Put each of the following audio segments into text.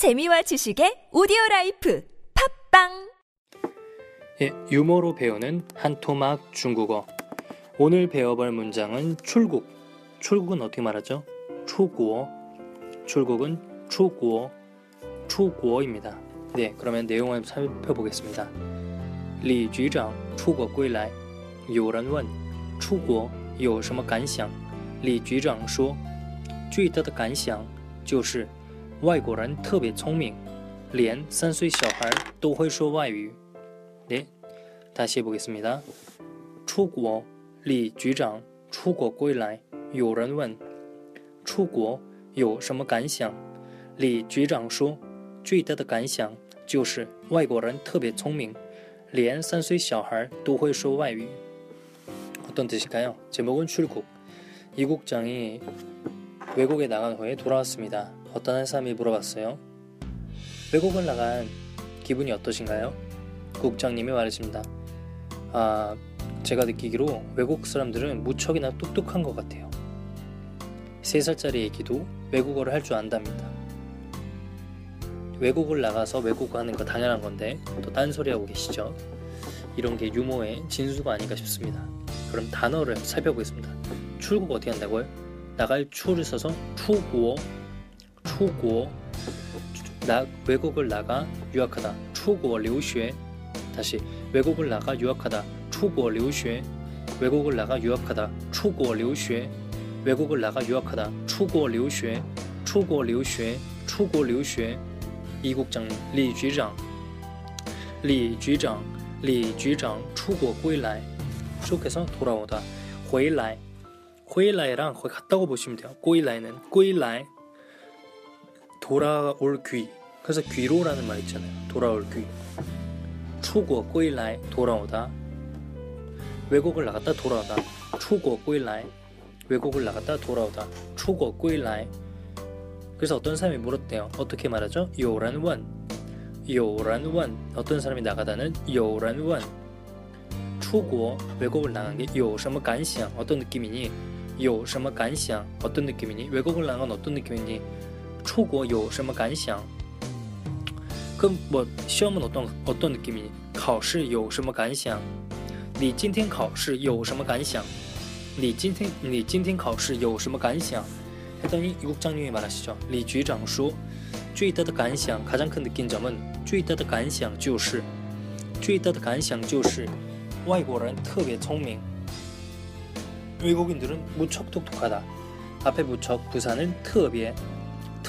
재미와 지식의 오디오 라이프 팝빵 예, 유머로 배우는 한토막 중국어. 오늘 배워볼 문장은 출국. 출국은 어떻게 말하죠? 출국. 출국은 출국. 출국입니다. 네, 그러면 내용을 살펴보겠습니다. 李局长出国归来，有人问出国有什么感想？李局长说，最大的感想就是 外国人特别聪明，连三岁小孩都会说外语。 네, 다시 해보겠습니다. 出国，李局长出国归来，有人问出国有什么感想？李局长说，最大的感想就是外国人特别聪明，连三岁小孩都会说外语。 어떤 뜻일까요? 제목은 출국. 이 국장이 외국에 나간 후에 돌아왔습니다. 어떤 한 사람이 물어봤어요. 외국을 나간 기분이 어떠신가요? 국장님이 말했습니다. 아, 제가 느끼기로 외국 사람들은 무척이나 똑똑한 것 같아요. 3살짜리 애기도 외국어를 할 줄 안답니다. 외국을 나가서 외국어 하는 거 당연한 건데 또 딴소리하고 계시죠? 이런 게 유머의 진수가 아닌가 싶습니다. 그럼 단어를 살펴보겠습니다. 출국 어떻게 한다고요? 나갈 추를 써서出国, 出国, 나, 외국을 나가 유학하다, 出国留学. 다시 외국을 나가 유학하다, 出国留学. 외국을 나가 유학하다, 出国留学. 외국을 나가 유학하다, 出国留学, 出国留学, 出国留学. 이국장님, 李局长,李局长,李局长出国归来. 속에서 돌아오다, 回来. 回来랑 거의 같다고 보시면 돼요. 归来는 归来 돌아올 귀. 그래서 귀로라는 말 있잖아요. 돌아올 귀. 出国 归来 돌아오다. 외국을 나갔다 돌아오다. 出国 归来 외국을 나갔다 돌아오다. 出国 归来 그래서 어떤 사람이 물었대요. 어떻게 말하죠? 有人问 有人问 어떤 사람이 나가다는 有人问 出国 외국을 나간 게 有什么感想 어떤 느낌이니 有什么感想 어떤 느낌이니 외국을 나간 어떤 느낌이니 出国有什么感想 그럼 뭐 시험은 어떤 어떤 느낌이니 考试有什么感想你今天考试有什么感想你今天你今天考试有什么感想 했더니 이 국장님이 말하시죠. 리局长 说, 最大的感想 가장 큰 느낀 점은 最大的感想就是最大的感想就是外国人特别聪明 외국인들은 무척 똑똑하다. 앞에 무척 부사는 特别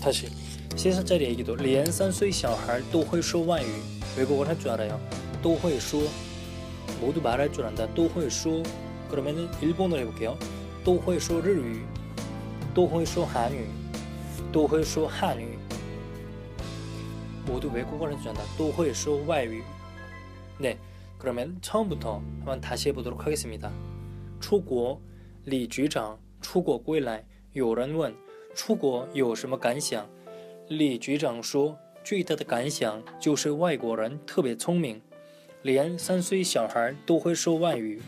다시 3살짜리 애기도 连 3岁 小孩都会说外语 외국어를 할 줄 알아요. 都会说 모두 말할 줄 안다. 都会说 그러면은 일본어로 해볼게요. 都会说日语都会说韩语都会说汉语 모두 외국어를 할 줄 안다. 都会说外语 네, 그러면 처음부터 한번 다시 해보도록 하겠습니다. 出国李局长出国归来有人问 出国有什么感想李局长说最大的感想就是外国人特别聪明连三岁小孩都会说外语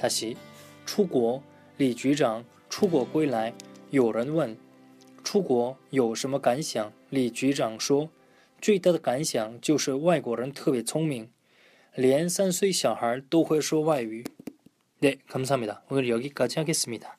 다시 出国李局长出国归来有人问出国有什么感想李局长说最大的感想就是外国人特别聪明连三岁小孩都会说外语 네, 감사합니다. 오늘 여기까지 하겠습니다.